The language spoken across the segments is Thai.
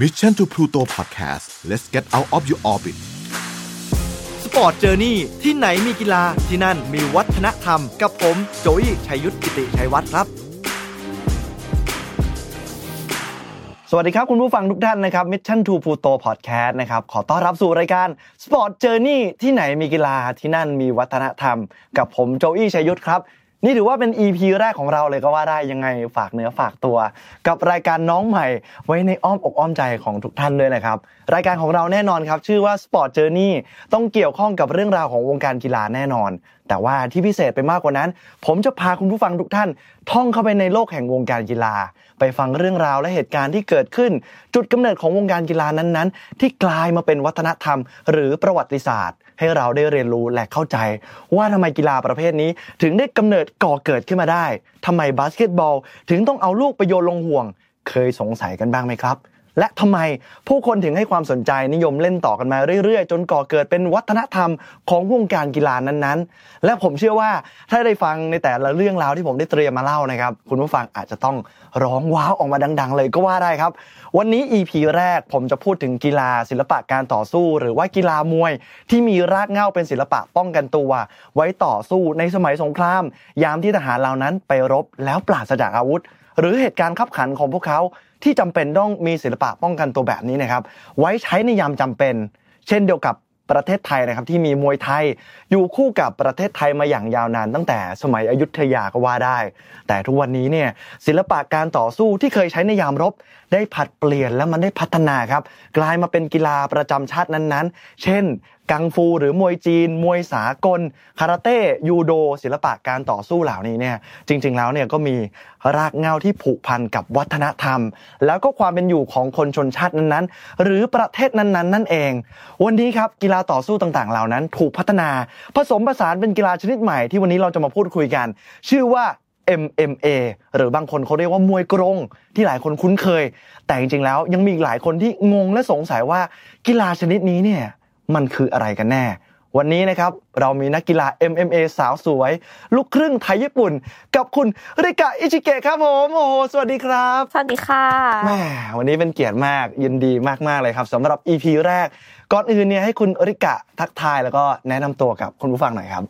Mission to Pluto Podcast let's get out of your orbit Sport Journey ที่ไหนมีกีฬาที่นั่นมีวัฒนธรรม กับผมโจอี้ชัยยุทธกิติชัยวัฒน์ครับสวัสดีครับคุณผู้ฟังทุกท่านนะครับ Mission to Pluto Podcast นะครับขอต้อนรับสู่รายการ Sport Journey ที่ไหนมีกีฬาที่นั่นมีวัฒนธรรม กับผมโจอี้ชัยยุทธครับ นี่ถือว่าเป็น EP แรกของเราเลยก็ว่าได้ยังไงฝากเนื้อฝากตัว กับรายการน้องใหม่ ไว้ในอ้อมอกอ้อมใจของทุกท่านด้วยนะครับ รายการของเราแน่นอนครับ ชื่อว่า Sport Journey ต้องเกี่ยวข้องกับเรื่องราวของวงการกีฬาแน่นอน แต่ว่าที่พิเศษไปมากกว่านั้น ผมจะพาคุณผู้ฟังทุกท่าน ท่องเข้าไปในโลกแห่งวงการกีฬา ไปฟังเรื่องราวและเหตุการณ์ที่เกิดขึ้น จุดกำเนิดของวงการกีฬานั้นๆ ที่กลายมาเป็นวัฒนธรรม หรือประวัติศาสตร์ ให้เราได้เรียนรู้และเข้าใจ ว่าทำไมกีฬาประเภทนี้ ถึงได้กำเนิดก่อเกิดขึ้นมาได้ทำไมบาสเกตบอล ถึงต้องเอาลูกไปโยนลงห่วง เคยสงสัยกันบ้างไหมครับ และทำไมผู้คนถึงให้ความสนใจนิยมเล่นต่อกันมาเรื่อยๆ จนก่อเกิดเป็นวัฒนธรรมของวงการกีฬานั้นๆ และผมเชื่อว่าถ้าได้ฟังในแต่ละเรื่องราวที่ผมได้เตรียมมาเล่านะครับ คุณผู้ฟังอาจจะต้องร้องว้าวออกมาดัง ๆ เลยก็ว่าได้ครับ วันนี้ EP แรกผมจะพูดถึงกีฬาศิลปะการต่อสู้ หรือว่ากีฬามวย ที่มีรากเหง้าเป็นศิลปะป้องกันตัว ไว้ต่อสู้ในสมัยสงคราม ยามที่ทหารเหล่านั้นไปรบแล้วปราศจากอาวุธหรือเหตุการณ์ขับขันของพวกเขา ที่จำเป็นต้องมีศิลปะป้องกันตัวแบบนี้นะครับ ไว้ใช้ในยามจำเป็น เช่นเดียวกับประเทศไทยนะครับที่มีมวยไทยอยู่คู่กับประเทศไทยมาอย่างยาวนานตั้งแต่สมัยอยุธยาก็ว่าได้ แต่ทุกวันนี้เนี่ยศิลปะการต่อสู้ที่เคยใช้ในยามรบ ได้ผัดเปลี่ยนและมันได้พัฒนาครับ กลายมาเป็นกีฬาประจำชาตินั้นๆ เช่น กังฟูหรือมวยจีน มวยสากลคาราเต้ยูโด ศิลปะการต่อสู้เหล่านี้เนี่ยจริง ๆ แล้วเนี่ยก็มีรากเงาที่ผูกพันกับวัฒนธรรม แล้วก็ความเป็นอยู่ของคนชนชาตินั้นๆ หรือประเทศนั้นๆ นั่นเอง วันนี้ครับกีฬาต่อสู้ต่างๆ เหล่านั้น ถูกพัฒนา ผสมผสานเป็นกีฬาชนิดใหม่ที่วันนี้เราจะมาพูดคุยกัน ชื่อว่า MMA หรือบางคนเขาเรียกว่ามวยกรงที่หลายคนคุ้นเคย แต่จริงๆแล้วยังมีหลายคนที่งงและสงสัยว่ากีฬาชนิดนี้เนี่ย มันคืออะไรกันแน่ วันนี้นะครับเรามีนักกีฬา MMA สาวสวย ลูกครึ่งไทยญี่ปุ่น กับคุณริกะอิชิเกะครับผมโอ้โหสวัสดีครับ สวัสดีค่ะแหม่วันนี้เป็นเกียรติมากยินดีมากๆเลยครับสำหรับ EP แรก ก่อนอื่นเนี่ยให้คุณริกะทักทายแล้วก็แนะนำตัวกับคุณผู้ฟังหน่อยครับ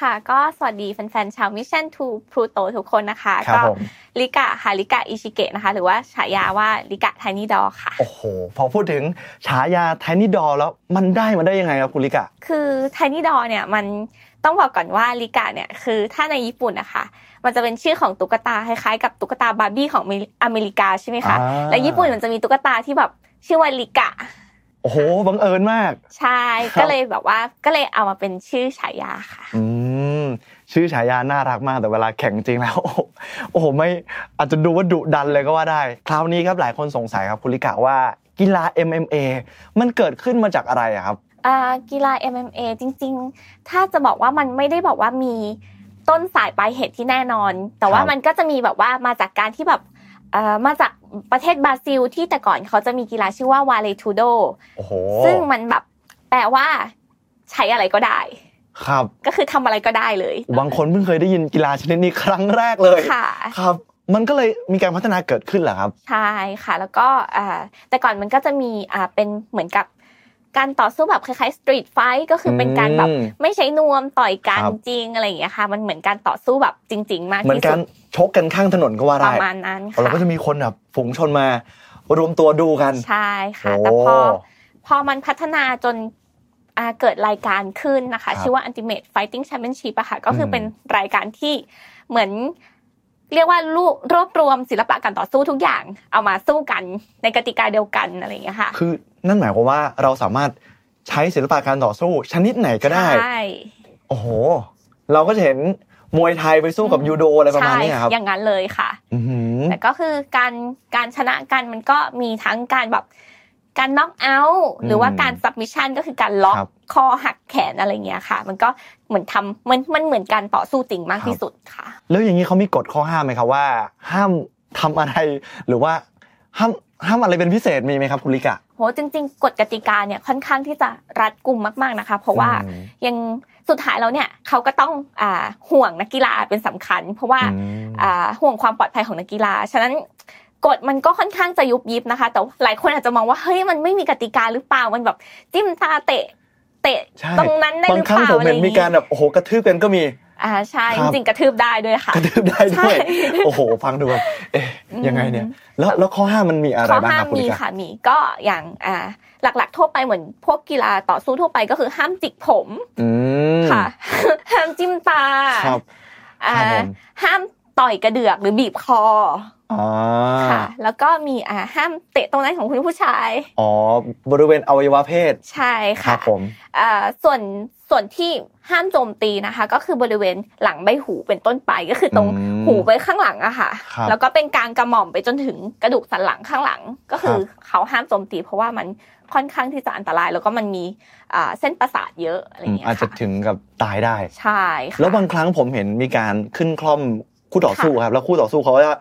ค่ะ ก็สวัสดีแฟนๆชาว Mission to Pluto ทุกคนนะคะครับก็ผมลิกะค่ะลิกะอิชิเกะนะคะ หรือว่าฉายาว่าลิกะไทนี่ดอค่ะ โอ้โห พอพูดถึงฉายาไทนี่ดอแล้วมันได้มาได้ยังไงครับคุณลิกะ คือไทนี่ดอเนี่ยมันต้องบอกก่อนว่าลิกะเนี่ยคือถ้าในญี่ปุ่นนะคะมันจะเป็นชื่อของตุ๊กตาคล้ายๆกับตุ๊กตาบาร์บี้ของอเมริกาใช่ไหมคะอ่าและญี่ปุ่นมันจะมีตุ๊กตาที่แบบชื่อว่าลิกะโอ้โหบังเอิญมาก ใช่ครับก็เลยแบบว่าก็เลยเอามาเป็นชื่อฉายาค่ะอืม ชื่อฉายาน่ารักมากแต่เวลาแข่งจริงแล้วโอ้โหโอ้โหไม่อาจจะดูว่าดุดันเลยก็ว่าได้ คราวนี้ครับหลายคนสงสัยครับคุณลิกะว่ากีฬา MMA มันเกิดขึ้นมาจากอะไรอะครับอ่ากีฬา MMA จริง ๆ ถ้าจะบอกว่ามันไม่ได้บอกว่ามีต้นสายปลายเหตุที่แน่นอน แต่ว่าครับมันก็จะมีแบบว่ามาจากการที่แบบเอ่อมาจากประเทศบราซิลที่แต่ก่อนเขาจะมีกีฬาชื่อว่าวาเลทูโดโอ้โหซึ่งมันแบบแปลว่าใช้อะไรก็ได้ ครับ ก็คือทำอะไรก็ได้เลย บางคนเพิ่งเคยได้ยินกีฬาชนิดนี้ครั้งแรกเลยค่ะครับมันก็เลยมีการพัฒนาเกิดขึ้นเหรอครับ ใช่ค่ะ แล้วก็อ่าแต่ก่อนมันก็จะมีอ่าเป็นเหมือนกับการต่อสู้แบบคล้ายๆสตรีทไฟท์ก็คือเป็นการแบบอืมไม่ใช้นวมต่อยกันครับจริงอะไรอย่างเงี้ยค่ะ มันเหมือนการต่อสู้แบบจริง ๆ มากเหมือนที่กาสุรดชกกันข้างถนนก็ว่าปได้ระมาณนั้นเราค่ะก็จะมีคนแบบฝูงชนมารวมตัวดูกันใช่ค่ะโอ้แต่พอพอมันพัฒนาจนอ่า เกิดรายการขึ้นนะครัคะบชื่อว่า Ultimate Fighting Championship อะค่ะ ก็คืออมเป็นรายการที่เหมือน เรียกว่ารวบรวบรวมศิลปะการต่อสู้ทุกอย่าง เอามาสู้กันในกติกาเดียวกันอะไรอย่างเงี้ยค่ะ คือนั่นหมายความว่าเราสามารถใช้ศิลปะการต่อสู้ชนิดไหนก็ได้ใช่โอ้โห เราก็จะเห็นมวยไทยไปสู้กับยูโดอะไรประมาณนี้ครับใช่อย่างนั้นเลยค่ะอื้อหือแต่ก็คือการการชนะกันมันก็มีทั้งการแบบ การน็อกเอาท์หรือว่าการ submission ก็คือการล็อกครับคอหักแขนอะไรเงี้ยค่ะ มันก็เหมือนทำมันมันเหมือนการต่อสู้จริงมากที่สุดค่ะ แล้วอย่างนี้เขามีกฎข้อห้ามไหมครับว่า ห้ามทำอะไรหรือว่าห้ามห้ามอะไรเป็นพิเศษมีไหมครับคุณลิกะโหจริง ๆกฎกติกาเนี่ยค่อนข้างที่จะรัดกุมมาก ๆนะคะ เพราะว่าอืมยังสุดท้ายแล้วเนี่ยเขาก็ต้องอ่าห่วงนักกีฬาเป็นสำคัญ เพราะว่าอืมอ่าห่วงความปลอดภัยของนักกีฬา ฉะนั้น กฎมันก็ค่อนข้างจะยุบยิบนะคะ แต่หลายคนอาจจะมองว่าเฮ้ยมันไม่มีกติกาหรือเปล่ามันแบบจิ้มตาเตะเตะใช่ตรงนั้นได้บาหงรือครั้เปงล่าผมอะไรอเห็นย่างมีการแบบโอ้โหกระทืบกันก็มีอ่าใช่ครัจบริงๆกระทืบได้ด้วยค่ะกระทืบได้ด้วยใช่โอ้โห ฟังดูแบบเอ๊ะยังไงเนี่ย แล้วแล้วข้อห้ามมันมีอะไรข้อบ้างห้าคมรับคุณมีลิกาค่ะมีก็อย่างอ่าหลักๆทั่วไปเหมือนพวกกีฬาต่อสู้ทั่วไปก็คือห้ามจิกผมอืมค่ะ ห้ามจิ้มตาครับอ่าครับผมห้ามต่อยกระเดือกหรือบีบคออ๋อ ค่ะ แล้วก็มีอ่าห้ามเตะตรงนั้นของคุณผู้ชาย อ๋อ บริเวณอวัยวะเพศ ใช่ครัค่ะบผมอ่าส่วนส่วนที่ห้ามโจมตีนะคะ ก็คือบริเวณหลังใบหูเป็นต้นไปก็คือตรงอืมหูไปข้างหลังอะค่ะครับแล้วก็เป็นกลางกระหม่อมไปจนถึงกระดูกสันหลังข้างหลัง ก็คือเขาห้ามโจมตี เพราะว่ามันค่อนข้างที่จะอันตราย แล้วก็มันมีอ่าเส้นประสาทเยอะอะไรอย่างเงี้ยอาจจะค่ะถึงกับตายได้ใช่ค่ะแล้วบางครั้งผมเห็นมีการขึ้นคล่อมคู่ต่อสู้ครับ แล้วคู่ต่อสู้เขาจะ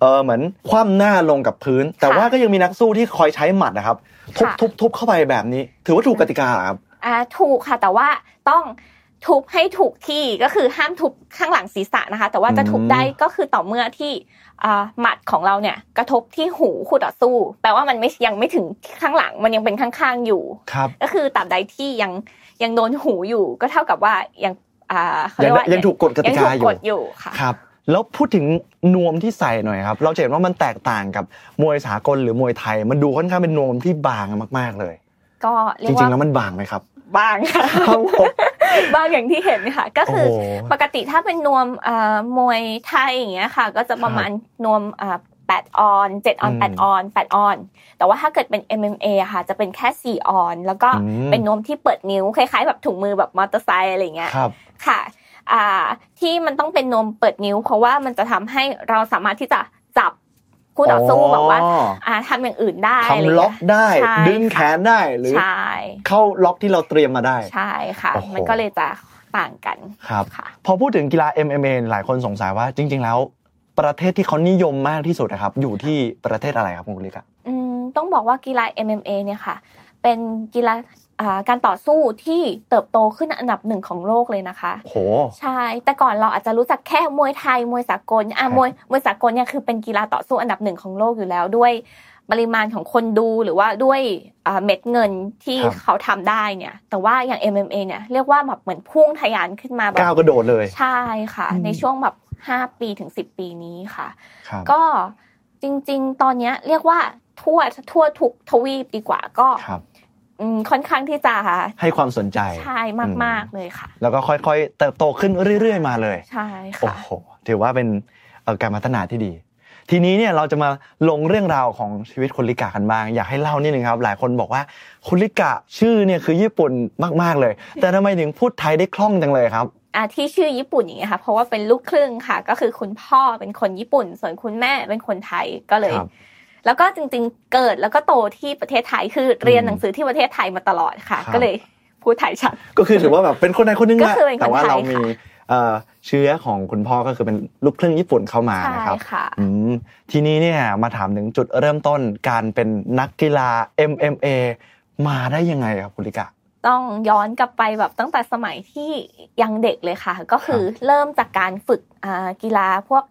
เออเหมือนคว่ำหน้าลงกับพื้น แต่ว่าก็ยังมีนักสู้ที่คอยใช้หมัดนะครับ ทุบค่ะทุบทุบเข้าไปแบบนี้ ถือว่าถูกกติกาเหรอครับอ่าถูกค่ะ แต่ว่าต้องทุบให้ถูกที่ก็คือห้ามทุบข้างหลังศีรษะนะคะ แต่ว่าจะทุบอืมได้ก็คือต่อเมื่อที่อ่าหมัดของเราเนี่ย กระทบที่หูคู่ต่อสู้ แปลว่ามันไม่ยังไม่ถึงข้างหลังมันยังเป็นข้างๆอยู่ครับก็คือตราบใดที่ยังยังโดนหูอยู่ ก็เท่ากับว่ายังอ่าเขาเรียัยงกว่ายังถูกกฎกติกาอยู่งถูกกฎอยู่ค่ะครับ แล้วพูดถึงนวมที่ใส่หน่อยครับ เราจะเห็นว่ามันแตกต่างกับมวยสากลหรือมวยไทย มันดูค่อนข้างเป็นนวมที่บางมากๆเลย ก็เรีจยกริว่างๆแล้วมันบางไหมครับบางค่ะครับผมบางอย่างที่เห็นค่ะ ก็คือโอ้โหปกติถ้าเป็นนวมอ่ามวยไทยอย่างเงี้ยค่ะ ก็จะประมาณนวมอ่าแปดออนซ์เจ็ดออนซ์อืมแปดออนซ์แปดออนซ์ แต่ว่าถ้าเกิดเป็น MMA อะค่ะ จะเป็นแค่สี่ออนซ์ แล้วก็อืมเป็นนวมที่เปิดนิ้วคล้ายๆ แบบถุงมือแบบมอเตอร์ไซค์อะไรอย่างเงี้ยครับค่ะอ่า ที่มันต้องเป็นนวมเปิดนิ้ว เพราะว่ามันจะทำให้เราสามารถที่จะจับคู่ต่อสู้แบบว่าอ่าทำอย่างอื่นได้อะไรทำล็อกได้ใช่ดึงแขนได้หรือใช่เข้าล็อกที่เราเตรียมมาได้ใช่ค่ะโอ้โหมันก็เลยจะต่างกันครับค่ะพอพูดถึงกีฬา MMA หลายคนสงสัยว่าจริง ๆ แล้ว ประเทศที่เขานิยมมากที่สุดนะครับ อยู่ที่ประเทศอะไรครับคุณกุลิกะอืมต้องบอกว่ากีฬา MMA เนี่ยค่ะ เป็นกีฬาอ่า การต่อสู้ที่เติบโตขึ้นอันดับหนึ่งของโลกเลยนะคะโหใช่ แต่ก่อนเราอาจจะรู้จักแค่มวยไทยมวยสากลอะครับมวยมวยสากลเนี่ยคือเป็นกีฬาต่อสู้อันดับหนึ่งของโลกอยู่แล้วด้วยปริมาณของคนดูหรือว่าด้วยอ่าเม็ดเงินที่ครับเขาทำได้เนี่ย แต่ว่าอย่าง MMA เนี่ยเรียกว่าแบบเหมือนพุ่งทะยานขึ้นมาแบก้าวบกระโดดเลยใช่ค่ะอืมในช่วงแบบห้าปีถึงสิบปีนี้ค่ะครับก็จริง ๆ ตอนเนี้ยเรียกว่าทั่วทั่วทุกทวีปดีกว่าก็ ครับอืมค่อนข้างที่จะให้ความสนใจใช่มาก ๆ เลยค่ะ แล้วก็ค่อยๆเติบโตขึ้นเรื่อย ๆ มาเลยใช่โอ้ค่ะโหถือว่าเป็นเอ่อการพัฒนาที่ดี ทีนี้เนี่ยเราจะมาลงเรื่องราวของชีวิตคุณลิกะกันบ้าง อยากให้เล่านิดนึงครับ หลายคนบอกว่าคุณลิกะชื่อเนี่ยคือญี่ปุ่นมาก ๆเลย แต่ทำไมถึงพูดไทยได้คล่องจังเลยครับอ่าที่ชื่อญี่ปุ่นอย่างเงี้ยค่ะเพราะว่าเป็นลูกครึ่งค่ะ ก็คือคุณพ่อเป็นคนญี่ปุ่น ส่วนคุณแม่เป็นคนไทยก็เลยครับ แล้วก็จริงๆ เกิดแล้วก็โตที่ประเทศไทยคือเรียนอืมหนังสือที่ประเทศไทยมาตลอดค่ะครับก็เลยพูดไทยชัด ก็คือถือว่าแบบเป็นคนใดคนหนึงก็แหละคือเป็นคนแต่ว่าไทยเรามีค่ะเอ่อเชื้อของคุณพ่อก็คือเป็นลูกครึ่งญี่ปุ่นเข้ามาใช่นะครับค่ะอืมทีนี้เนี่ยมาถามถึงจุดเริ่มต้นการเป็นนักกีฬา MMA มาได้ยังไงครับคุณลิกะต้องย้อนกลับไปแบบตั้งแต่สมัยที่ยังเด็กเลยค่ะ ก็คือเริ่มจากการฝึกอ่ากีฬาพวก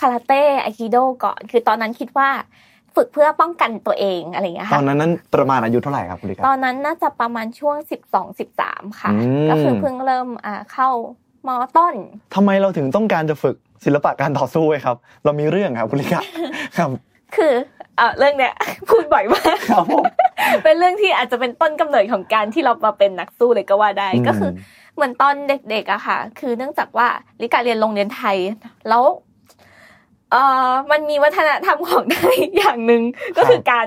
คาราเต้ไอคิโดก่อน คือตอนนั้นคิดว่า ฝึกเพื่อป้องกันตัวเองอะไรอย่างเงี้ยตค่ะอนนั้นนั้นประมาณอายุเท่าไหร่ครับคุณลิกะตอนนั้นน่าจะประมาณช่วง 12 13 ค่ะอืมก็คือเพิ่งเริ่มอ่าเข้ามอต้นทำไมเราถึงต้องการจะฝึกศิลปะการต่อสู้ไว้ครับ เรามีเรื่องครับคุณลิกะครับ คือเอ่อเรื่องเนี้ยพูดบ่อยมากครับผมเป็นเรื่องที่อาจจะเป็นต้นกำเนิดของการที่เรามาเป็นนักสู้เลยก็ว่าได้ก็คือเหมือนตอนเด็กๆอะค่ะ คือเนื่องจากว่าลิกาเรียนโรงเรียนไทย แล้ว เอ่อมันมีวัฒนธรรมของไทยอย่างหนึ่งก็คือการ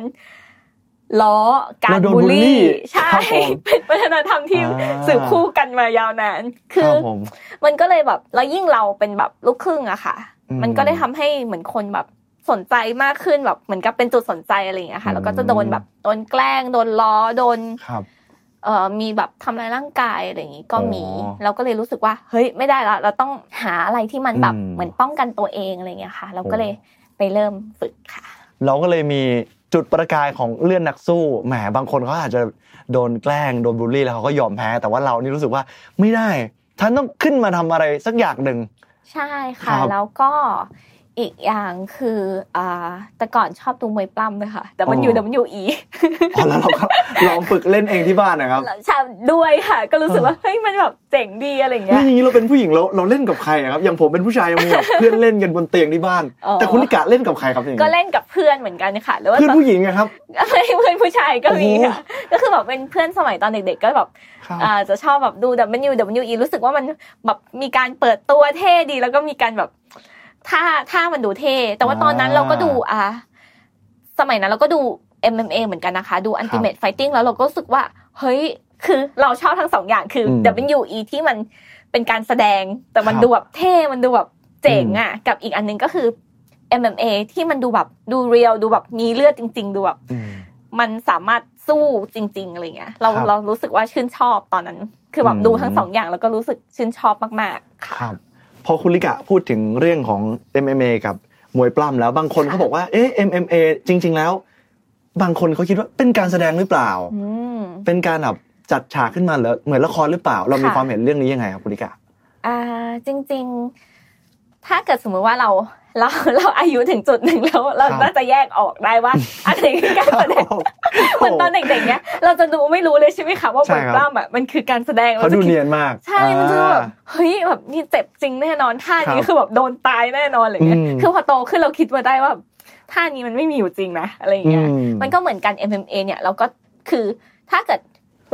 ล้อการเราโดนบูลบูลลี่ลี่ใช่ครับผมเป็นวัฒนธรรมที่อ่าสืบคู่กันมายาวนานคืคอรับผมมันก็เลยแบบแล้วยิ่งเราเป็นแบบลูกครึ่งอะค่ะอืมมันก็ได้ทำให้เหมือนคนแบบสนใจมากขึ้นแบบเหมือนกับเป็นจุดสนใจอะไรอย่างเงี้ยค่ะ แล้วก็จะโดนแบบโดนแกล้งโดนล้อโดนครับ เอ่อมีแบบทำร้ายร่างกายอะไรอย่างงี้ก็มีอ๋อเราก็เลยรู้สึกว่า เฮ้ยไม่ได้ละเราต้องหาอะไรที่มันแบบอืมเหมือนป้องกันตัวเองอะไรอย่างเงี้ยค่ะ เราก็โอ้เลยไปเริ่มฝึกค่ะ เราก็เลยมีจุดประกายของเลื่อนนักสู้แหมบางคนเขาอาจจะโดนแกล้งโดนบูลลี่แล้วเขาก็ยอมแพ้ แต่ว่าเรานี่รู้สึกว่าไม่ได้ฉันต้องขึ้นมาทำอะไรสักอย่างหนึ่งใช่ครัค่ะบแล้วก็ อีกอย่างคืออ่าแต่ก่อนชอบดูมวยปล้ำเลยค่ะ แต่มันอยู่ WE อ๋อแล้วเราก็ลองฝึกเล่นเองที่บ้านนะครับใช่ด้วยค่ะ ก็รู้สึกว่าเฮ้ยมันแบบเจ๋งดีอะไรอย่างเงี้นี่ยอย่างนี้เราเป็นผู้หญิงเราเราเล่นกับใครอะครับอย่างผมเป็นผู้ชายยังมีแบบเพื่อนเล่นกันบนเตียงที่บ้านอ๋อแต่คุณลิกะเล่นกับใครครับอย่างก็นี้เล่นกับเพื่อนเหมือนกันค่ะหรือว่าเพื่อนผู้หญิงอะครับเพื่อนผู้ชายก็มีโอ้โหค่ะก็คือแบบเป็นเพื่อนสมัยตอนเด็กๆก็แบบครับอ่าจะชอบแบบดู W W E รู้สึกว่ามันแบบมีการเปิดตัวเท่ดีแล้วก็มีการแบบ ท่าท่ามันดูเท่ แต่ว่าตอนนั้นเราก็ดูอ่าสมัยนั้นเราก็ดู MMA เหมือนกันนะคะ ดู Ultimate Fighting แล้วเราก็รู้สึกว่า เฮ้ย คือเราชอบทั้งสองอย่างคืออม W E ที่มันเป็นการแสดง แต่มันครับดูแบบเท่ มันดูแบบเจ๋งอะ กับอีกอันหนึงก็คือ MMA ที่มันดูแบบดูเรียลดูแบบมีเลือดจริง ๆ ดูแบบอืมมันสามารถสู้จริง ๆอะไรเงี้ย เราครับเรารู้สึกว่าชื่นชอบตอนนั้น คือแบอืบมดูทั้งสองอย่างแล้วก็รู้สึกชื่นชอบมาก ๆคค่ะรับ พอคุณลิกะพูดถึงเรื่องของ MMA กับมวยปล้ำแล้วบางคนค่ะเขาบอกว่าเอ๊ะ MMA จริง ๆ แล้ว บางคนเขาคิดว่าเป็นการแสดงหรือเปล่าอืมเป็นการแบบจัดฉากขึ้นมาเหรอเหมือนละครหรือเปล่า เรามีค่ะความเห็นเรื่องนี้ยังไงครับคุณลิกะอ่าจริง ๆ ถ้าเกิดสมมติว่าเราเราเราอายุถึงจุดหนึ่งแล้วเราครับน่าจะแยกออกได้ว่าอะไรคือการแสดงเหมือนตอนเด็กๆเนี้ยเราจะดูไม่รู้เลยใช่ไหมคะว่าใช่บทครับกล้ามอะมันคือการแสดงเขาจะดูคิดเนียนมาก ใช่มันจะแบบอ่าเฮ้ยแบบนี่เจ็บจริงแน่นอนท่าคนี้รับคือแบบโดนตายแน่นอนอะไรเงี้ยอืมคือพอโตขึ้นเราคิดมาได้ว่าท่านี้มันไม่มีอยู่จริงนะอะไรเงี้ยอืมมันก็เหมือนกัน MMA เนี่ยเราก็คือถ้าเกิด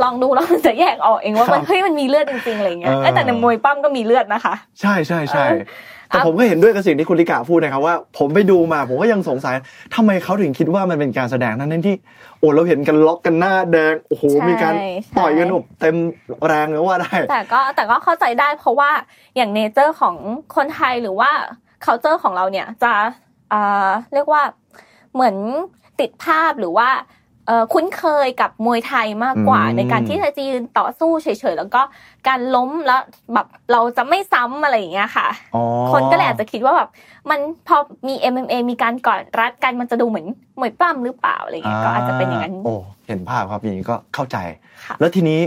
ลองดูแล้วมันจะแยกออกเองว่ามันครับเฮ้ยมันมีเลือดจริงๆอะไรเงี้ยเออเอ้ยแต่ในมวยปั้มก็มีเลือดนะคะ ใช่ใช่ใช่เออ แต่อะผมก็เห็นด้วยกับสิ่งที่คุณลิกะพูดนะครับว่า ผมไปดูมาผมก็ยังสงสัยทำไมเขาถึงคิดว่ามันเป็นการแสดงทั้งที่ โอ้เราเห็นกันล็อกกันหน้าแดงโอ้โหใช่มีการใช่ต่อยกันแบบเต็มแรงเลยว่าได้ แต่ก็แต่ก็เข้าใจได้เพราะว่าอย่างเนเจอร์ของคนไทยหรือว่า c u เจอร์ของเราเนี่ยจะอ่าเรียกว่าเหมือนติดภาพหรือว่าเอ่อ คุ้นเคยกับมวยไทยมากกว่าอืมในการที่จะยืนต่อสู้เฉยๆ แล้วก็การล้มแล้วแบบเราจะไม่ซ้ำอะไรอย่างเงี้ยค่ะอ๋อคนก็เลยอาจจะคิดว่าแบบมันพอมี MMA มีการกอดรัดกันมันจะดูเหมือนมวยปล้ำหรือเปล่าอะไรเงี้ยก็อาจจะเป็นอย่างนั้นโอ้เห็นภาพครับอย่างนี้ก็เข้าใจค่ะแล้วทีนี้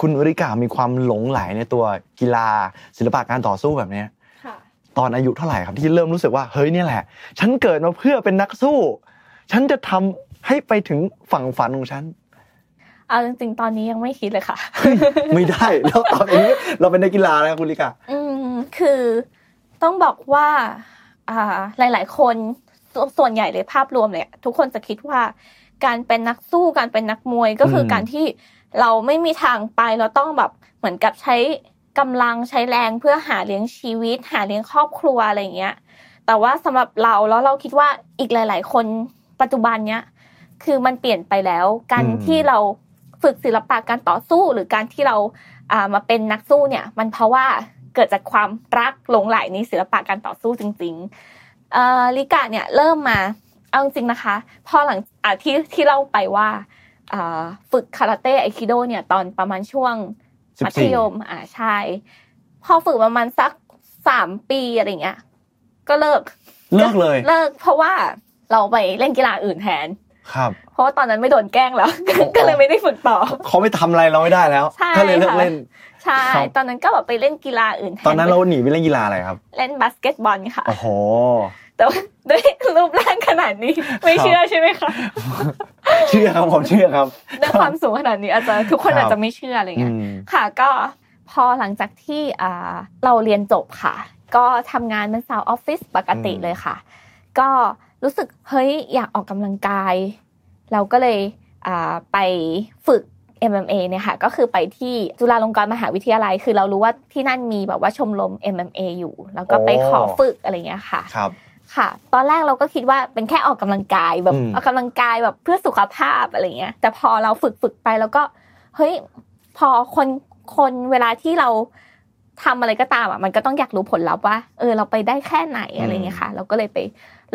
คุณวริกามีความหลงไหลในตัวกีฬาศิลปะการต่อสู้แบบเนี้ยค่ะตอนอายุเท่าไหร่ครับที่เริ่มรู้สึกว่าเฮ้ยเนี่ยแหละ ฉันเกิดมาเพื่อเป็นนักสู้ ฉันจะทำ ให้ไปถึงฝั่งฝันของฉันเอาจริงๆ ตอนนี้ยังไม่คิดเลยค่ะ ไม่ได้แล้วตอนนี้เราเป็นนักกีฬาแล้วคุณลิกาอืมคือต้องบอกว่าอ่าหลาย ๆ คนสส่วนใหญ่เลยภาพรวมเลยทุกคนจะคิดว่า การเป็นนักสู้การเป็นนักมวยก็คืออมการที่เราไม่มีทางไปเราต้องแบบเหมือนกับใช้กำลังใช้แรงเพื่อหาเลี้ยงชีวิต หาเลี้ยงครอบครัวอะไรอย่างเงี้ย แต่ว่าสำหรับเราแล้วเราคิดว่าอีกหลาย ๆ คนปัจจุบันเนี้ย คือมันเปลี่ยนไปแล้วการอืมที่เราฝึกศิลปะการต่อสู้หรือการที่เราอ่ามาเป็นนักสู้เนี่ย มันเพราะว่าเกิดจากความรักหลงใหลในศิลปะการต่อสู้จริงๆเอ่อลิกาเนี่ยเริ่มมาเอาจริงๆนะคะ พอหลังอ่าที่ที่เล่าไปว่าอ่าฝึกคาราเต้ไอคิโดเนี่ยตอนประมาณช่วงมัธยมอ่าใช่พอฝึกประมาณสักสามปีอะไรเงี้ยก็เลิก เลิกเลย เลิกเพราะว่าเราไปเล่นกีฬาอื่นแทน ครับ เพราะว่าตอนนั้นไม่โดนแกล้งแล้ว ก็เลยไม่ได้ฝึกต่อ เขาไม่ทำอะไรเราไม่ได้แล้วใช่ก็เลยเลิกค่ะเล่น ใช่ครับตอนนั้นก็แบบไปเล่นกีฬาอื่นแทนตอนนั้นเราหนีไปเล่นกีฬาอะไรครับ เล่นบาสเกตบอลค่ะ โอ้โห แต่ว่าด้วยรูปร่างขนาดนี้ ไม่ครับเชื่อใช่ไหมคะเชื่อครับผมเชื่อครับด้วยความสูงขนาดนี้อาจจะทุกคนครับอาจจะไม่เชื่ออะไรอืเงี้ยมค่ะ ก็พอหลังจากที่อ่าเราเรียนจบค่ะ ก็ทำงานเป็นสาวออฟฟิศปกติอืมเลยค่ะ ก็ รู้สึกเฮ้ยอยากออกกำลังกาย เราก็เลยอ่าไปฝึก MMA เนี่ยค่ะก็คือไปที่จุฬาลงกรณ์มหาวิทยาลัย คือเรารู้ว่าที่นั่นมีแบบว่าชมรม MMA อยู่ แล้วก็ไปขอฝึกอะไรเงี้ยค่ะครับค่ะ ตอนแรกเราก็คิดว่าเป็นแค่ออกกำลังกายแบบอืมออกกำลังกายแบบเพื่อสุขภาพอะไรเงี้ย แต่พอเราฝึกฝึกไปแล้วก็เฮ้ยพอคนคนเวลาที่เรา ทำอะไรก็ตามอะมันก็ต้องอยากรู้ผลลัพธ์ว่าเออเราไปได้แค่ไหนอะไรเงี้ยค่ะ เราก็เลยไป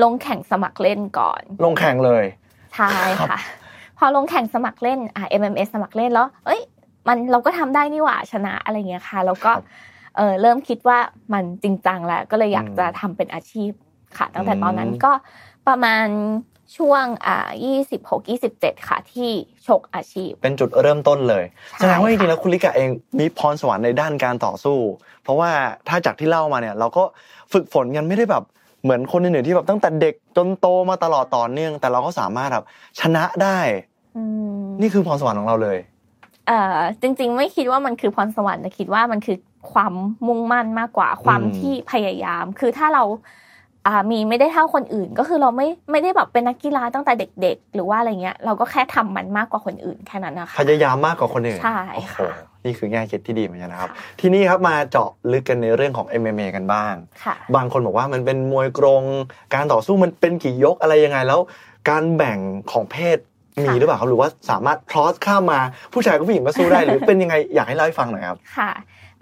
ลงแข่งสมัครเล่นก่อน ลงแข่งเลยใช่ค่ะ พอลงแข่งสมัครเล่นอ่า MMA สมัครเล่นแล้ว เอ้ย มันเราก็ทำได้นี่หว่าชนะอะไรเงี้ยค่ะ แล้วก็ครับเออเริ่มคิดว่ามันจริงจังแล้วก็เลยอยากอืมจะทำเป็นอาชีพค่ะ ตั้งแต่อืมตอนนั้นก็ประมาณ ช่วงอ่ายี่สิบหกยี่สิบเจ็ดค่ะ ที่ชกอาชีพ เป็นจุดเริ่มต้นเลยใช่แสดงว่าจริงๆค่ะแล้วคุณลิกาเองมีพรสวรรค์ในด้านการต่อสู้ เพราะว่าถ้าจากที่เล่ามาเนี่ย เราก็ฝึกฝนกันไม่ได้แบบเหมือนคนอื่นๆที่แบบตั้งแต่เด็กจนโตมาตลอดต่อเนื่อง แต่เราก็สามารถแบบชนะได้อืมนี่คือพรสวรรค์ของเราเลยเอ่อจริง ๆ ไม่คิดว่ามันคือพรสวรรค์แต่คิดว่ามันคือความมุ่งมั่นมากกว่าความอืมที่พยายาม คือถ้าเรา อ่ามีไม่ได้เท่าคนอื่น ก็คือเราไม่ไม่ได้แบบเป็นนักกีฬาตั้งแต่เด็ก ๆ หรือว่าอะไรเงี้ย เราก็แค่ทำมันมากกว่าคนอื่นแค่นั้นนะคะพยายามมากกว่าคนอื่นใช่โอ้โหค่ะนี่คือแง่คิดที่ดีเหมือนกันนะครับค่ะทีนี้ครับมาเจาะลึกกันในเรื่องของ MMA กันบ้างค่ะบางคนบอกว่ามันเป็นมวยกรง การต่อสู้มันเป็นกี่ยกอะไรยังไงแล้ว การแบ่งของเพศมีค่ะหรือเปล่าครับหรือว่าสามารถ cross ข้ามมาผู้ชายกับผู้หญิงก็สู้ได้หรือเป็นยังไงอยากให้เล่าให้ฟังหน่อยครับค่ะ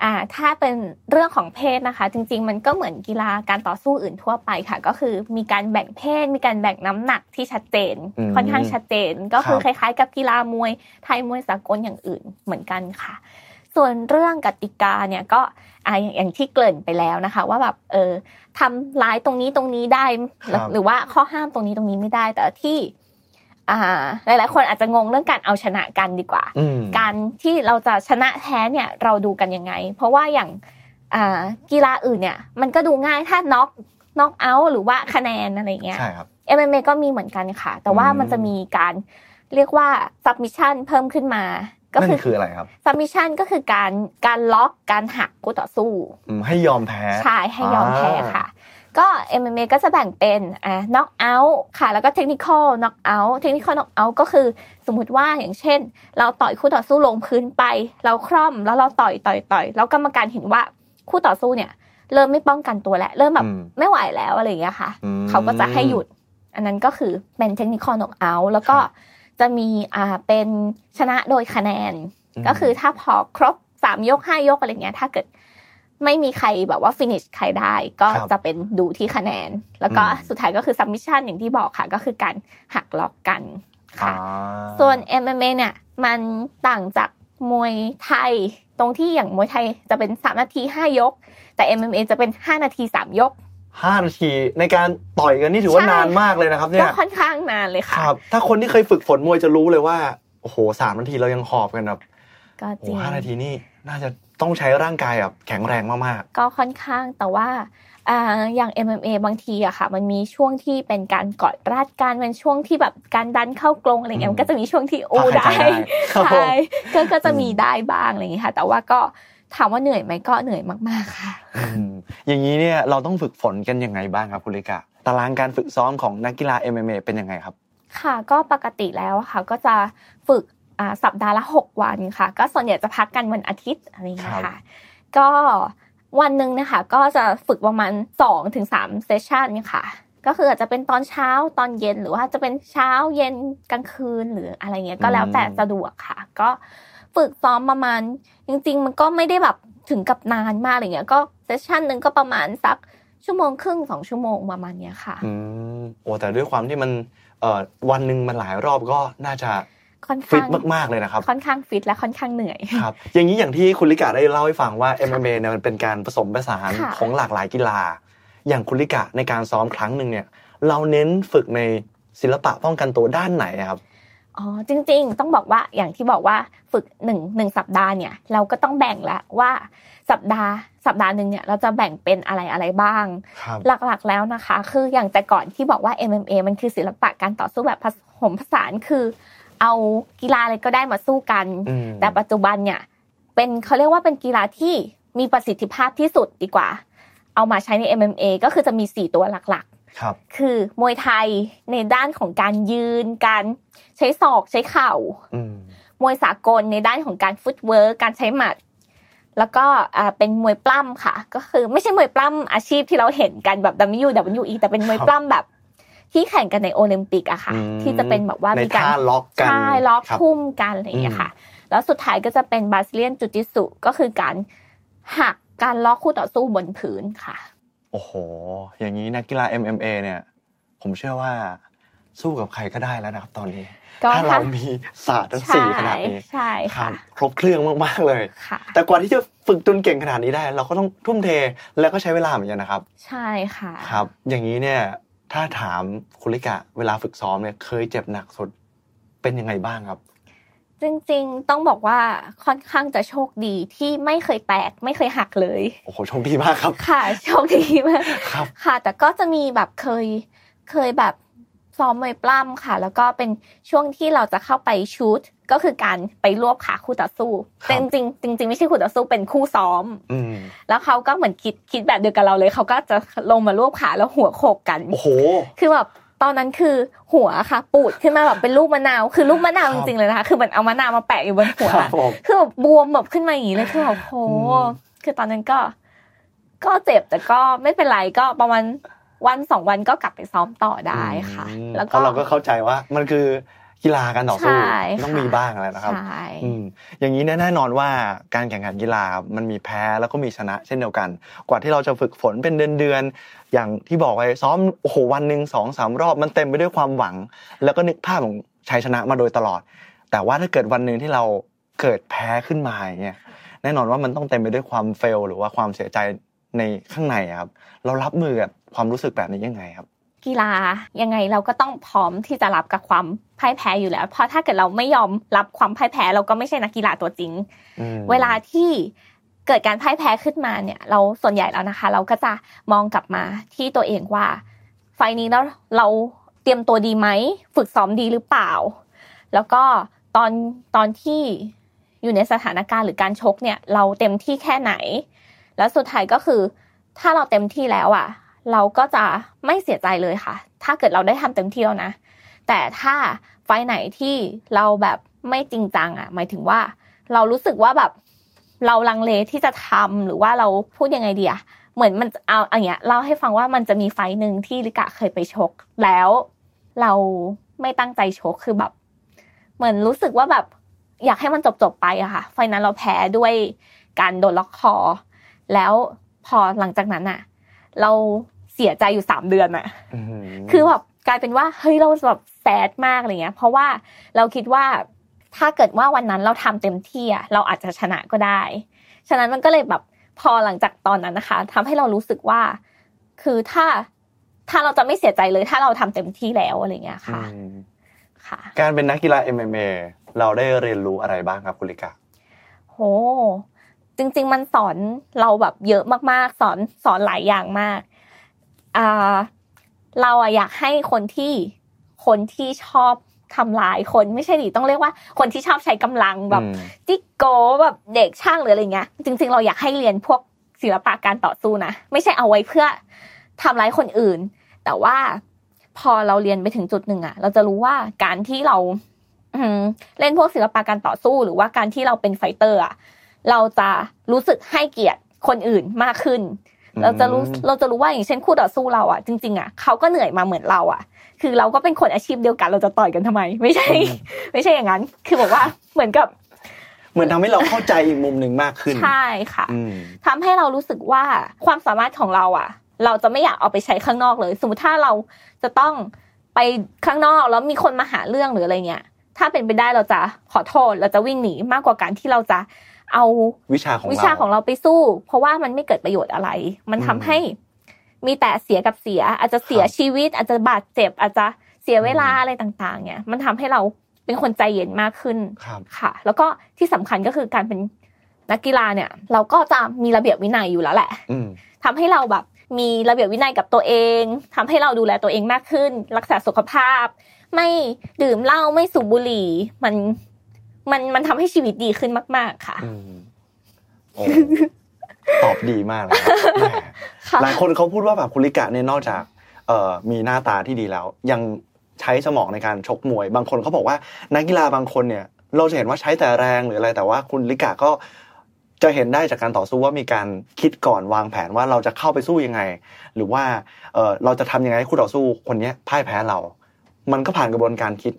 อ่าถ้าเป็นเรื่องของเพศนะคะ จริง ๆ มันก็เหมือนกีฬาการต่อสู้อื่นทั่วไปค่ะ ก็คือมีการแบ่งเพศ มีการแบ่งน้ำหนักที่ชัดเจนอืมค่อนข้างชัดเจน ก็คือคครับล้ายๆ กับกีฬามวยไทยมวยสากลอย่างอื่นเหมือนกันค่ะ ส่วนเรื่องกติกาเนี่ยก็อ่าอย่างอย่างที่เกริ่นไปแล้วนะคะ ว่าแบบเออทำร้ายตรงนี้ตรงนี้ได้ครับหรือว่าข้อห้ามตรงนี้ตรงนี้ไม่ได้แต่ที่ อ่าหลายๆคนอาจจะงงเรื่องการเอาชนะกันดีกว่าอืมการที่เราจะชนะแท้เนี่ยเราดูกันยังไง เพราะว่าอย่างอ่ากีฬาอื่นเนี่ย มันก็ดูง่ายถ้าน็อกน็อกเอาท์หรือว่าคะแนนอะไรเงี้ยใช่ครับ MMA ก็มีเหมือนกันค่ะ แต่ว่าอืมมันจะมีการเรียกว่า submission เพิ่มขึ้นมาก็นั่คือนคืออะไรครับ submission ก็คือการการล็อกการหักคู่ต่อสู้อืมให้ยอมแพ้ใช่ให้ยอมแพ้อ่าค่ะ ก็ MMA ก็จะแบ่งเป็นอ่า knock out ค่ะ แล้วก็ technical knock out technical knock out ก็คือสมมุติว่าอย่างเช่น เราต่อยคู่ต่อสู้ลงพื้นไป เราคร่อมแล้วเราต่อยต่อยต่อยแล้วกรรมการเห็นว่าคู่ต่อสู้เนี่ย เริ่มไม่ป้องกันตัวแล้วเริ่มแบบอืมไม่ไหวแล้วอะไรอย่างเงี้ยค่ะอืมเขาก็จะให้หยุด อันนั้นก็คือเป็น technical knock out แล้วก็จะมีอ่าเป็นชนะโดยคะแนนอืมก็คือถ้าพอครบสามยกห้ายกอะไรเงี้ยถ้าเกิด ไม่มีใครแบบว่า finish ใครได้ก็ครับจะเป็นดูที่คะแนน แล้วก็อืมสุดท้ายก็คือ submission อย่างที่บอกค่ะ ก็คือการหักล็อกกันอ่าค่ะ ส่วน MMA เนี่ยมันต่างจากมวยไทย ตรงที่อย่างมวยไทยจะเป็น3นาที5ยก แต่ MMA จะเป็น5นาที3ยกห้านาทีในการต่อยกันนี่ถือว่าใช่นานมากเลยนะครับเนี่ก็ยค่อนข้างนานเลยคค่ะรับ ถ้าคนที่เคยฝึกฝนมวยจะรู้เลยว่าโอ้โหสามนาทีเรายังหอบกันแบบก็จโอ้ริงห้านาทีนี่น่าจะ ต้องใช้ร่างกายแบบแข็งแรงมากก็ค่อนข้างแต่ว่าอ่าอย่าง MMA บางทีอะค่ะ มันมีช่วงที่เป็นการกอดรัดกันเป็นช่วงที่แบบการดันเข้ากรงอะไรเงี้ยมันก็จะมีช่วงที่ๆโอ้พักได้หายใจครับผมใช่ก็ก็จะมีอืมได้บ้างอะไรอย่างงี้ค่ะ แต่ว่าก็ถามว่าเหนื่อยไหมก็เหนื่อยมากๆค่ะอืมอย่างนี้เนี่ยเราต้องฝึกฝนกันยังไงบ้างครับคุณลิกาตารางการฝึกซ้อมของนักกีฬา MMA เป็นยังไงครับ ค่ะก็ปกติแล้วอะค่ะก็จะฝึกอ่า สัปดาห์ละ 6 วันค่ะ ก็ส่วนใหญ่จะพักกันวันอาทิตย์อะไรอย่างเงี้ยครัค่ะบก็วันหนึ่งนะคะ ก็จะฝึกประมาณ2-3ถึง3เซสชันค่ะ ก็คืออาจจะเป็นตอนเช้าตอนเย็นหรือว่าจะเป็นเช้าเย็นกลางคืนหรืออะไรเงี้ยก็แล้วแต่สะดวกค่ะ ก็ฝึกซ้อมประมาณ จริง ๆ มันก็ไม่ได้แบบถึงกับนานมากอะไรเงี้ย ก็เซสชันหนึ่งก็ประมาณสักชั่วโมงครึ่งสองชั่วโมงประมาณเนี้ยค่ะ อืมโอ้แต่ด้วยความที่มันเอ่อวันหนึ่งมันหลายรอบก็น่าจะ ค่อนฟิตข้างมากๆเลยนะครับ ค่อนข้างฟิตและค่อนข้างเหนื่อยครับอย่างนี้อย่างที่คุณลิกาได้เล่าให้ฟังว่า MMA เนี่ยมันเป็นการผสมผสานค่ะของหลากหลายกีฬา อย่างคุณลิกาในการซ้อมครั้งหนึ่งเนี่ยเราเน้นฝึกในศิลปะป้องกันตัวด้านไหนอะครับอ๋อจริง ๆ ต้องบอกว่าอย่างที่บอกว่าฝึกหนึ่งหนึ่งสัปดาห์เนี่ยเราก็ต้องแบ่งแล้วว่าสัปดาห์ สัปดาห์หนึ่งเนี่ยเราจะแบ่งเป็นอะไรอะไรบ้างครับหลักๆแล้วนะคะ คืออย่างแต่ก่อนที่บอกว่า MMA มันคือศิลปะการต่อสู้แบบผสมผสานคือ เอากีฬาอะไรก็ได้มาสู้กันอืมแต่ปัจจุบันเนี่ยเป็นเขาเรียกว่าเป็นกีฬาที่มีประสิทธิภาพที่สุดดีกว่า เอามาใช้ใน MMA ก็คือจะมี 4 ตัวหลักๆครับคือมวยไทยในด้านของการยืน การใช้ศอกใช้เข่าอืมมวยสากลในด้านของการ footwork การใช้หมัด แล้วก็อ่าเป็นมวยปล้ำค่ะ ก็คือไม่ใช่มวยปล้ำอาชีพที่เราเห็นกันแบบ WWE แต่เป็นมวยปล้ำแบบ ที่แข่งกันในโอลิมปิกอะค่ะอืมที่จะเป็นแบบว่าในมีการท่าล็อกกันใช่ล็อกครับทุ่มกันอะไรอย่างเงี้ยค่ะ แล้วสุดท้ายก็จะเป็น Brazilian Jiu-Jitsu ก็คือการหักการล็อกคู่ต่อสู้บนพื้นค่ะ โอ้โห อย่างนี้นักกีฬา MMA เนี่ย ผมเชื่อว่าสู้กับใครก็ได้แล้วนะครับตอนนี้ก็ถ้าเรามีศาสตร์ทั้งสี่ขนาดนี้ใช่ครัค่ะบครบเครื่องมากๆเลยค่ะแต่กว่าที่จะฝึกจนเก่งขนาดนี้ได้ เราก็ต้องทุ่มเทแล้วก็ใช้เวลาเหมือนกันนะครับ ใช่ค่ะ ครับ อย่างนี้เนี่ย ถ้าถามคุณลิกะเวลาฝึกซ้อมเนี่ยเคยเจ็บหนักสุดเป็นยังไงบ้างครับ จริงๆต้องบอกว่าค่อนข้างจะโชคดีที่ไม่เคยแตกไม่เคยหักเลยโอ้โหโชคดีมากครับ ค่ะโชคดีมากครับ ค่ะ แต่ก็จะมีแบบเคยเคยแบบ ซ้อมมวยปล้ำค่ะ แล้วก็เป็นช่วงที่เราจะเข้าไปชูตก็คือการไปรวบขาคู่ต่อสู้ครับแต่จริงๆจริงๆไม่ใช่คู่ต่อสู้เป็นคู่ซ้อมอืมแล้วเขาก็เหมือนคิดคิดแบบเดียวกับเราเลยเขาก็จะลงมารวบขาแล้วหัวโขกกันโอ้โหคือแบบตอนนั้นคือหัวค่ะ ปูดขึ้นมาแบบเป็นลูกมะนาว คือลูกมะนาวคจรับริงๆเลยนะคะ คือเหมือนเอามะนาวมาแปะอยู่บนหัวครับผมคือแบบบวมแบบขึ้นมาอย่างนี้เลยคือแบบโหอืมคือตอนนั้นก็ ก็เจ็บแต่ก็ไม่เป็นไรก็ประมาณ วันสองวันก็กลับไปซ้อมต่อได้ค่ะอืมแล้วเพก็ราะเราก็เข้าใจว่ามันคือกีฬาการต่อสู้ใช่ต้องค่ะมีบ้างอะไรนะครับใช่อืมอย่างนี้แน่นอนว่าการแข่งขันกีฬามันมีแพ้แล้วก็มีชนะเช่นเดียวกัน กว่าที่เราจะฝึกฝนเป็นเดือนเดือนๆอย่างที่บอกไว้ซ้อมโอ้โหวันหนึ่งสองสามรอบมันเต็มไปด้วยความหวัง แล้วก็นึกภาพของชัยชนะมาโดยตลอด แต่ว่าถ้าเกิดวันหนึ่งที่เราเกิดแพ้ขึ้นมาอย่างเงี้ยแน่นอนว่ามันต้องเต็มไปด้วยความเฟล หรือว่าความเสียใจในข้างในอะครับ เรารับมือกับ ความรู้สึกแบบนี้ยังไงครับ กีฬายังไงเราก็ต้องพร้อมที่จะรับกับความพ่ายแพ้อยู่แล้ว เพราะถ้าเกิดเราไม่ยอมรับความพ่ายแพ้เราก็ไม่ใช่นักกีฬาตัวจริงอืมเวลาที่เกิดการพ่ายแพ้ขึ้นมาเนี่ย เราส่วนใหญ่แล้วนะคะ เราก็จะมองกลับมาที่ตัวเองว่า ไฟล์นี้แล้วเราเตรียมตัวดีไหมฝึกซ้อมดีหรือเปล่า แล้วก็ตอนตอนที่อยู่ในสถานการณ์หรือการชกเนี่ย เราเต็มที่แค่ไหน แล้วสุดท้ายก็คือ ถ้าเราเต็มที่แล้วอะ เราก็จะไม่เสียใจเลยค่ะ ถ้าเกิดเราได้ทำเต็มที่แล้วนะ แต่ถ้าไฟไหนที่เราแบบไม่จริงจังอะ หมายถึงว่า เรารู้สึกว่าแบบเราลังเลที่จะทำหรือว่าเราพูดยังไงดีอะเหมือนมันเอาอย่างเงี้ยเล่าให้ฟังว่ามันจะมีไฟหนึ่งที่ลิกะเคยไปชก แล้วเราไม่ตั้งใจชกคือแบบ เหมือนรู้สึกว่าแบบ อยากให้มันจบจบๆไปอะค่ะ ไฟนั้นเราแพ้ด้วยการโดนล็อกคอ แล้วพอหลังจากนั้นอะเรา เสียใจอยู่สามเดือนอะอืมคือแบบกลายเป็นว่าเฮ้ยเราแบบแซดมากอะไรเงี้ย เพราะว่าเราคิดว่าถ้าเกิดว่าวันนั้นเราทำเต็มที่อะเราอาจจะชนะก็ได้ ฉะนั้นมันก็เลยแบบพอหลังจากตอนนั้นนะคะทำให้เรารู้สึกว่า คือถ้าถ้าเราจะไม่เสียใจเลย ถ้าเราทำเต็มที่แล้วอะไรเงี้ยค่ะอืมค่ะ การเป็นนักกีฬา MMA เราได้เรียนรู้อะไรบ้างครับคุณลิกาโหจริง ๆ มันสอนเราแบบเยอะมากๆ สอนสอนหลายอย่างมากอ่า เราอะอยากให้คนที่คนที่ชอบทำลายคนไม่ใช่ดิต้องเรียกว่า คนที่ชอบใช้กำลังแบบอืมจิกโกแบบเด็กช่างหรืออะไรเงี้ยจริง ๆ เราอยากให้เรียนพวกศิลปะการต่อสู้นะไม่ใช่เอาไว้เพื่อทำร้ายคนอื่น แต่ว่าพอเราเรียนไปถึงจุดหนึ่งอะเราจะรู้ว่าการที่เราอืมเล่นพวกศิลปะการต่อสู้ หรือว่าการที่เราเป็นไฟเตอร์อะเราจะรู้สึกให้เกียรติคนอื่นมากขึ้น เราจะรู้อืมเราจะรู้ว่าอย่างเช่นคู่ต่อสู้เราอะจริงๆอะเขาก็เหนื่อยมาเหมือนเราอะคือเราก็เป็นคนอาชีพเดียวกันเราจะต่อยกันทำไม ไม่ใช่ ไม่ใช่อย่างนั้น คือบอกว่าเหมือนกับเหมือนทำให้เราเข้าใจอีกมุมหนึ่งมากขึ้น ใช่ค่ะอืมทำให้เรารู้สึกว่าความสามารถของเราอะ เราจะไม่อยากเอาไปใช้ข้างนอกเลย สมมติถ้าเราจะต้องไปข้างนอกแล้วมีคนมาหาเรื่องหรืออะไรเงี้ย ถ้าเป็นไปได้เราจะขอโทษเราจะวิ่งหนีมากกว่าการที่เราจะ เอาวิชาของเราวิชาของเราไปสู้ เพราะว่ามันไม่เกิดประโยชน์อะไร มันทำให้มีแต่เสียกับเสีย อาจจะเสียครับชีวิต อาจจะบาดเจ็บ อาจจะเสียเวลาอะไรต่างๆ เนี่ย มันทำให้เราเป็นคนใจเย็นมากขึ้นครับค่ะ แล้วก็ที่สำคัญก็คือการเป็นนักกีฬาเนี่ย เราก็จะมีระเบียบวินัยอยู่แล้วแหละอืมทำให้เราแบบมีระเบียบวินัยกับตัวเองทำให้เราดูแลตัวเองมากขึ้น รักษาสุขภาพ ไม่ดื่มเหล้าไม่สูบบุหรี่ มัน มันมันทำให้ชีวิตดีขึ้นมาก ๆ ค่ะอืมโอ้ตอบดีมากเลยครับแหมค่ะหลายคนเขาพูดว่าแบบคุณลิกะเนี่ยนอกจากเอ่อมีหน้าตาที่ดีแล้ว ยังใช้สมองในการชกมวย บางคนเขาบอกว่า นักกีฬาบางคนเนี่ย เราจะเห็นว่าใช้แต่แรงหรืออะไรแต่ว่าคุณลิกะก็จะเห็นได้จากการต่อสู้ว่ามีการคิดก่อนวางแผนว่าเราจะเข้าไปสู้ยังไง หรือว่าเออเราจะทำยังไงให้คู่ต่อสู้คนเนี้ยพ่ายแพ้เรา มันก็ผ่านกระบวนการคิด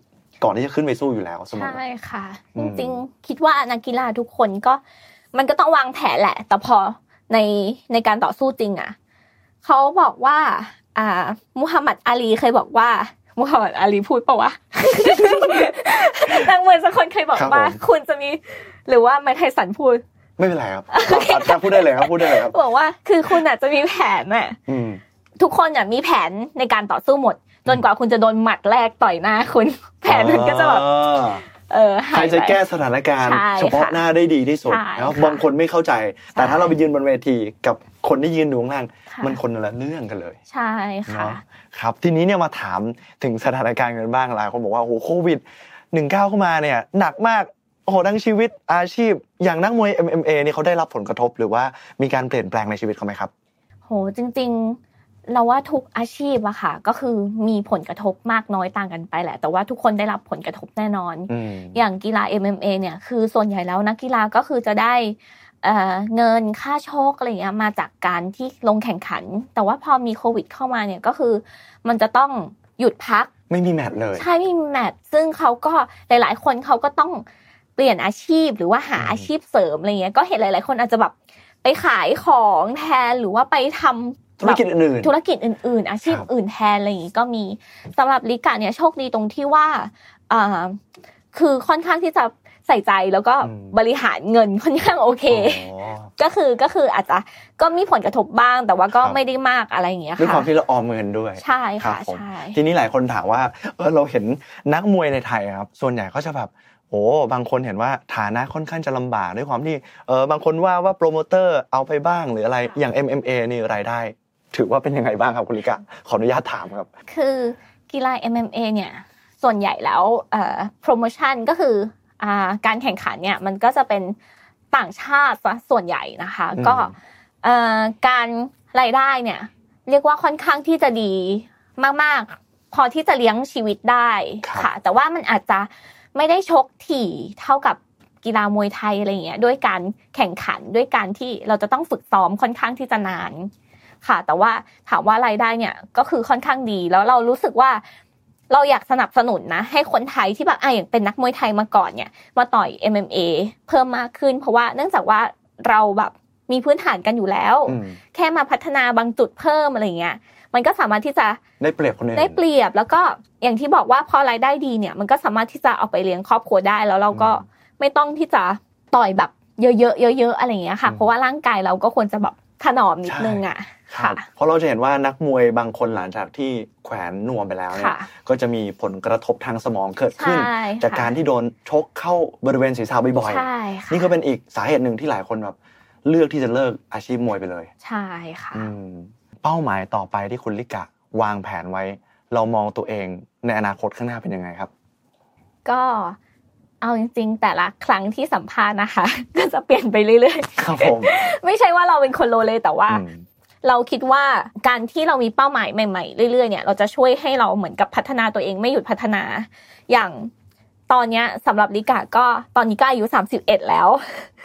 ก่อนที่จะขึ้นไปสู้อยู่แล้วเสมอใช่ค่ะอืจมริงๆคิดว่านักกีฬาทุกคนก็ มันก็ต้องวางแผนแหละ แต่พอในในการต่อสู้จริงอะเขาบอกว่า อ่า มุฮัมมัดอาลีเคยบอกว่ามุฮัมมัดอาลีพูดปะวะนักมวยสักคนเคยบอกครับว่าผมคุณจะมี หรือว่าไมค์ไทสันพูดไม่เป็นไรครับอะพูดได้เลยครับพูดได้เลยครับบอกว่า คือคุณอาจจะมีแผนน่ะอืมทุกคนอะมีแผนในการต่อสู้หมด จนกว่าคุณจะโดนหมัดแรกต่อยหน้าคุณ แผนนั้นก็จะแบบอ่าเออหใครจะแก้สถานการณ์ใช่เฉพาะค่ะหน้าได้ดีที่สุดใช่แล้วค่ะบางคนไม่เข้าใจ แต่ถ้าใช่เราไปยืนบนเวทีกับคนที่ยืนอยู่ข้างล่างค่ะมันคนละเรื่องกันเลย ใช่ค่ะเนาะครับทีนี้เนี่ยมาถามถึงสถานการณ์กันบ้างหลายคนบอกว่าโอ้โหโควิดหนึ่งเก้าเข้ามาเนี่ยหนักมากโอ้โหทั้งชีวิตอาชีพ อย่างนักมวย MMA เนี่ยเขาได้รับผลกระทบ หรือว่ามีการเปลี่ยนแปลงในชีวิตเขาไหมครับ โหจริง ๆ เราว่าทุกอาชีพอะค่ะ ก็คือมีผลกระทบมากน้อยต่างกันไปแหละ แต่ว่าทุกคนได้รับผลกระทบแน่นอนอืมอย่างกีฬา MMA เนี่ย คือส่วนใหญ่แล้วนักกีฬาก็คือจะได้เอ่อเงินค่าโชคอะไรเงี้ยมาจากการที่ลงแข่งขัน แต่ว่าพอมีโควิดเข้ามาเนี่ยก็คือ มันจะต้องหยุดพัก ไม่มีแมตช์เลย ใช่ไม่มีแมทซึ่งเขาก็หลาย ๆ คนเขาก็ต้องเปลี่ยนอาชีพหรือว่าหาอืมอาชีพเสริมอะไรเงี้ยก็เห็นหลาย ๆ คนอาจจะแบบไปขายของแทนหรือว่าไปทำ ธุรกิจอื่นธุรกิจอื่น ๆ อาชีพครับอื่นแทนอะไรอย่างงี้ก็มีสำหรับลิกาเนี่ยโชคดีตรงที่ว่าอ่าคือค่อนข้างที่จะใส่ใจแล้วก็อืมบริหารเงินค่อนข้างโอเคอ๋อก็คือก็คืออาจจะก็มีผลกระทบบ้าง แต่ว่าก็ครับไม่ได้มากอะไรอย่างเงี้ยด้วยความค่ะที่เราออมเงินด้วยใช่ครัค่ะบผมใช่ทีนี้หลายคนถามว่าเออเราเห็นนักมวยในไทยครับ ส่วนใหญ่เขาจะแบบโอ้บางคนเห็นว่าฐานะค่อนข้างจะลำบากด้วยความที่เออบางคนว่าว่าโปรโมเตอร์เอาไปบ้างหรืออะไรอย่าง MMA นี่รายได้ ถือว่าเป็นยังไงบ้างครับคุณลิกะขออนุญาตถามครับ คือกีฬา MMA เนี่ยส่วนใหญ่แล้วโปรโมชั่นก็คืออ่าการแข่งขันเนี่ยมันก็จะเป็นต่างชาติซะส่วนใหญ่นะคะอืมก็เอ่อการรายได้เนี่ย เรียกว่าค่อนข้างที่จะดีมากๆ พอที่จะเลี้ยงชีวิตได้ค่ะ แต่ว่ามันอาจจะไม่ได้ชกถี่เท่ากับกีฬามวยไทยอะไรอย่างเงี้ยด้วยการแข่งขันด้วยการที่เราจะต้องฝึกซ้อมค่อนข้างที่จะนาน ค่ะ แต่ว่าถามว่ารายได้เนี่ยก็คือค่อนข้างดี แล้วเรารู้สึกว่าเราอยากสนับสนุนนะ ให้คนไทยที่แบบอะอย่างเป็นนักมวยไทยมาก่อนเนี่ยมาต่อย MMA เพิ่มมากขึ้น เพราะว่าเนื่องจากว่าเราแบบมีพื้นฐานกันอยู่แล้วอืมแค่มาพัฒนาบางจุดเพิ่มอะไรเงี้ยมันก็สามารถที่จะได้เปรียบคนอื่นได้เปรียบ แล้วก็อย่างที่บอกว่าพอรายได้ดีเนี่ย มันก็สามารถที่จะเอาไปเลี้ยงครอบครัวได้แล้วเราก็อืมไม่ต้องที่จะต่อยแบบเยอะๆเยอะๆอะไรอย่างเงี้ยค่ะอืมเพราะว่าร่างกายเราก็ควรจะแบบ ถนอมนิดนึงอะครัค่ะบเพราะเราจะเห็นว่านักมวยบางคนหลังจากที่แขวนนวมไปแล้วเนี่ยค่ะก็จะมีผลกระทบทางสมองเกิดขึ้นใช่ค่ะจากการที่โดนชกเข้าบริเวณศีรษะบ่อยใช่ค่ะนี่ก็เป็นอีกสาเหตุหนึ่งที่หลายคนแบบเลือกที่จะเลิกอาชีพมวยไปเลย ใช่ค่ะอืมเป้าหมายต่อไปที่คุณลิกะวางแผนไว้ เรามองตัวเองในอนาคตข้างหน้าเป็นยังไงครับ ก็ เอาจริงๆ แต่ละครั้งที่สัมภาษณ์นะคะ ก็จะเปลี่ยนไปเรื่อยครับผมๆไม่ใช่ว่าเราเป็นคนโลเลแต่ว่าอืมเราคิดว่าการที่เรามีเป้าหมายใหม่ๆ เรื่อยๆ เนี่ย เราจะช่วยให้เราเหมือนกับพัฒนาตัวเองไม่หยุดพัฒนา อย่างตอนเนี้ยสำหรับลิกาก็ตอนนี้ก็อายุ31แล้ว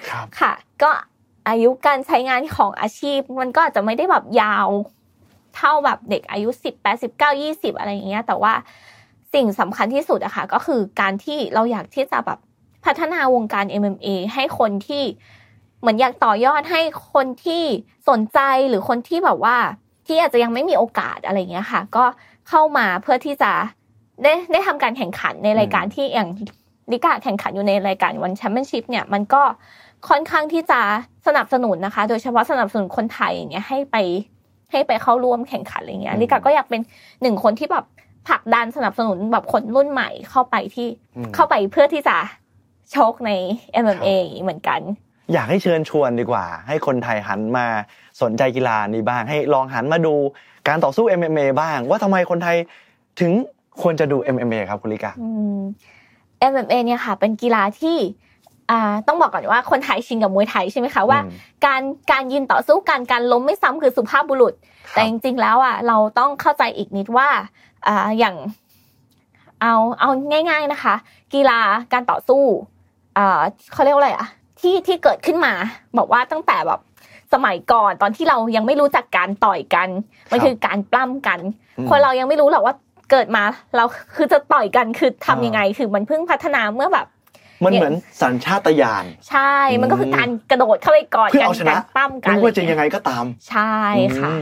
ครับค่ะ ก็อายุการใช้งานของอาชีพ มันก็อาจจะไม่ได้แบบยาว เท่าแบบเด็กอายุ18 19 20 อะไรอย่างเงี้ย แต่ว่า สิ่งสำคัญที่สุดอะค่ะก็คือการที่เราอยากที่จะแบบพัฒนาวงการ MMA ให้คนที่เหมือนอยากต่อยอดให้คนที่สนใจหรือคนที่แบบว่า ที่อาจจะยังไม่มีโอกาสอะไรอย่างเงี้ยค่ะ ก็เข้ามาเพื่อที่จะได้ได้ทำการแข่งขันในรายการที่อย่างลิกาแข่งขันอยู่ในรายการวันแชมเปี้ยนชิพเนี่ยมันก็ค่อนข้างที่จะสนับสนุนนะคะ โดยเฉพาะสนับสนุนคนไทยอย่างเงี้ยให้ไปให้ไปเข้าร่วมแข่งขันอะไรเงี้ยลิกาก็อยากเป็นหนึ่งคนที่แบบ ผลักดันสนับสนุนแบบคนรุ่นใหม่เข้าไปที่อืมเข้าไปเพื่อที่จะชกใน MMA เหมือนกัน อยากให้เชิญชวนดีกว่า ให้คนไทยหันมาสนใจกีฬานี้บ้าง ให้ลองหันมาดูการต่อสู้ MMA บ้าง ว่าทำไมคนไทยถึงควรจะดู MMA ครับคุณลิกาอืม MMA เนี่ยค่ะ เป็นกีฬาที่อ่าต้องบอกก่อนว่าคนไทยชินกับมวยไทยใช่ไหมคะว่าอืมการการยืนต่อสู้กันการล้มไม่ซ้ำคือสุภาพบุรุษ แต่จริงๆแล้วอะเราต้องเข้าใจอีกนิดว่า อ่าอย่างเอาเอาง่าย ๆนะคะ กีฬาการต่อสู้อ่าเขาเรียกว่าอะไรอะที่ที่เกิดขึ้นมา บอกว่าตั้งแต่แบบสมัยก่อนตอนที่เรายังไม่รู้จักการต่อยกัน มันคือการปล้ำกันอืมคนเรายังไม่รู้หรอกว่าเกิดมาเราคือจะต่อยกันคือทำยังไง คือมันเพิ่งพัฒนาเมื่อแบบ มันเหมือนสัญชาตญาณใช่ มันก็คือการกระโดดเข้าไปกอดเพื่อกันเอาชนะการปล้ำกันไม่ว่าจะอรเยังไงก็ตาม ใช่ค่ะอืม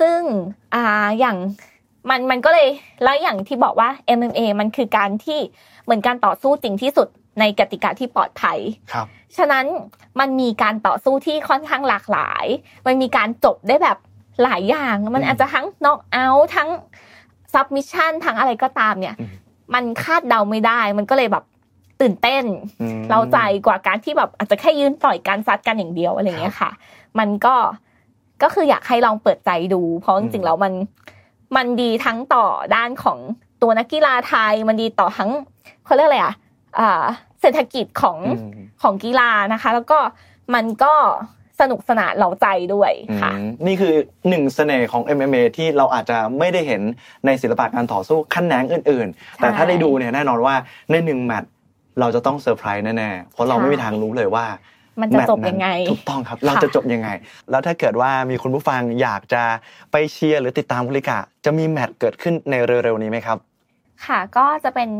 ซึ่งอ่าอย่าง มันมันก็เลยแล้วอย่างที่บอกว่า MMA มันคือการที่เหมือนการต่อสู้จริงที่สุดในกติกาที่ปลอดภัยครับ ฉะนั้นมันมีการต่อสู้ที่ค่อนข้างหลากหลาย มันมีการจบได้แบบหลายอย่าง มันอืมอาจจะทั้งน็อกเอาท์ทั้ง submission ทั้งอะไรก็ตามเนี่ยอืมมันคาดเดาไม่ได้ มันก็เลยแบบตื่นเต้นอืมเร้าใจกว่าการที่แบบอาจจะแค่ยืนต่อยการซัดกันอย่างเดียวอะไรเงี้ยค่ะ มันก็ก็คืออยากให้ลองเปิดใจดู เพราะจริงๆแล้วมัน มันดีทั้งต่อด้านของตัวนักกีฬาไทย มันดีต่อทั้งเขาเรียกอะไรอะอ่าเศรษฐกิจของอืมของกีฬานะคะ แล้วก็มันก็สนุกสนานเหล่าใจด้วยค่ะอืมนี่คือหนึ่งเสน่ห์ของ MMA ที่เราอาจจะไม่ได้เห็นในศิลปะการต่อสู้ขั้นแหนงอื่น ๆ แต่ถ้าได้ดูเนี่ยแน่นอนว่าในหนึ่งแมตช์เราจะต้องเซอร์ไพรส์แน่ๆเพราะเราไม่มีทางรู้เลยว่า มันจะแมตช์จบยังไง ถูกต้องครับ เราจะจบยังไง แล้วถ้าเกิดว่ามีคุณผู้ฟังอยากจะไปเชียร์หรือติดตามคุณลิกะ จะมีแมตช์เกิดขึ้นในเร็วๆนี้ไหมครับ ค่ะก็จะเป็น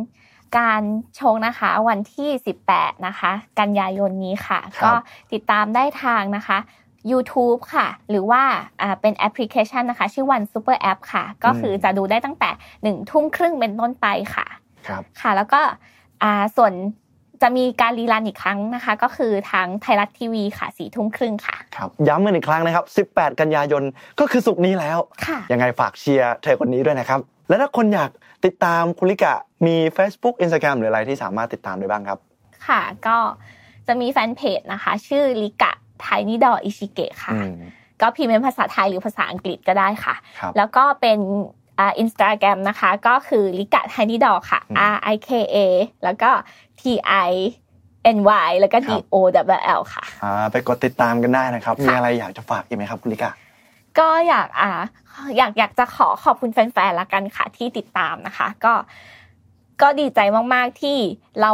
การชกนะคะวันที่ 18 นะคะ กันยายนนี้ค่ะครับก็ติดตามได้ทางนะคะ YouTube ค่ะ หรือว่าอ่าเป็นแอปพลิเคชันนะคะ ชื่อ ONE Super App ค่ะ ก็คือจะดูได้ตั้งแต่1ทุ่มครึ่งเป็นต้นไปค่ะ ครับ ค่ะ แล้วก็อ่าส่วน จะมีการรีรันอีกครั้งนะคะ ก็คือทางไทยรัฐทีวีค่ะสี่ทุ่มครึ่งค่ะครับย้ำกันอีกครั้งนะครับ 18 กันยายนก็คือสุกร์นี้แล้วค่ะยังไงฝากเชียร์เธอคนนี้ด้วยนะครับ และถ้าคนอยากติดตามคุลิกะมี Facebook Instagram หรืออะไรที่สามารถติดตามได้บ้างครับ ค่ะ ก็จะมีแฟนเพจนะคะ ชื่อลิกะไทนิดออิชิเกะค่ะอืมก็พิมพ์เป็นภาษาไทยหรือภาษาอังกฤษก็ได้ค่ะครับแล้วก็เป็น อ่าอินสตาแกรมนะคะ ก็คือลิกะไทนิดอค่ะอืม R I K A แล้วก็ T I N Y แล้วก็ D ครับ O W L ค่ะอ่าไปกดติดตามกันได้นะครับค่ะมีอะไรอยากจะฝากอีกไหมครับคุลิกะก็อยากอ่าอยากอยากจะขอขอบคุณแฟนๆละกันค่ะ ที่ติดตามนะคะ ก็ก็ดีใจมากๆที่เรา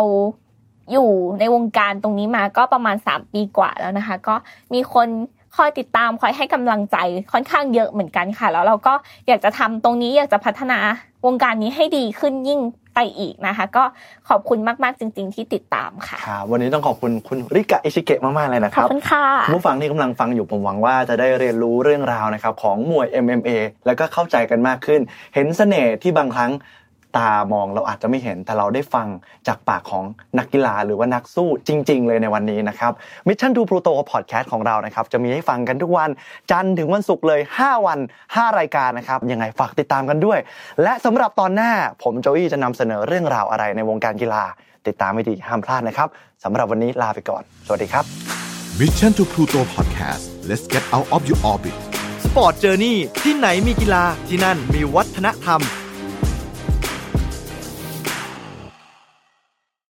อยู่ในวงการตรงนี้มาก็ประมาณ 3 ปีกว่าแล้วนะคะ ก็มีคน คอยติดตามคอยให้กำลังใจค่อนข้างเยอะเหมือนกันค่ะ แล้วเราก็อยากจะทำตรงนี้อยากจะพัฒนาวงการนี้ให้ดีขึ้นยิ่งไปอีกนะคะ ก็ขอบคุณมาก ๆ จริง ๆ ที่ติดตามค่ะครับวันนี้ต้องขอบคุณคุณริกะอิชิเกะมาก ๆ เลยนะคขอบรับคุณค่ะคุณผู้ฟังที่กำลังฟังอยู่ผมหวังว่าจะได้เรียนรู้เรื่องราวนะครับของมวย MMA แล้วก็เข้าใจกันมากขึ้น เห็นเสน่ห์ที่บางครั้ง ตามองเราอาจจะไม่เห็นแต่เราได้ฟังจากปากของนักกีฬาหรือว่านักสู้จริง ๆ เลยในวันนี้นะครับ Mission to Pluto Podcast ของเรานะครับจะมีให้ฟังกันทุกวันจันทร์ถึงวันศุกร์เลย 5 วัน 5 รายการนะครับยังไงฝากติดตามกันด้วย และสำหรับตอนหน้าผมโจอี้จะนำเสนอเรื่องราวอะไรในวงการกีฬา ติดตามให้ดีห้ามพลาดนะครับสำหรับวันนี้ลาไปก่อน สวัสดีครับ Mission to Pluto Podcast let's get out of your orbit Sport Journey ที่ไหนมีกีฬาที่นั่นมีวัฒนธรรม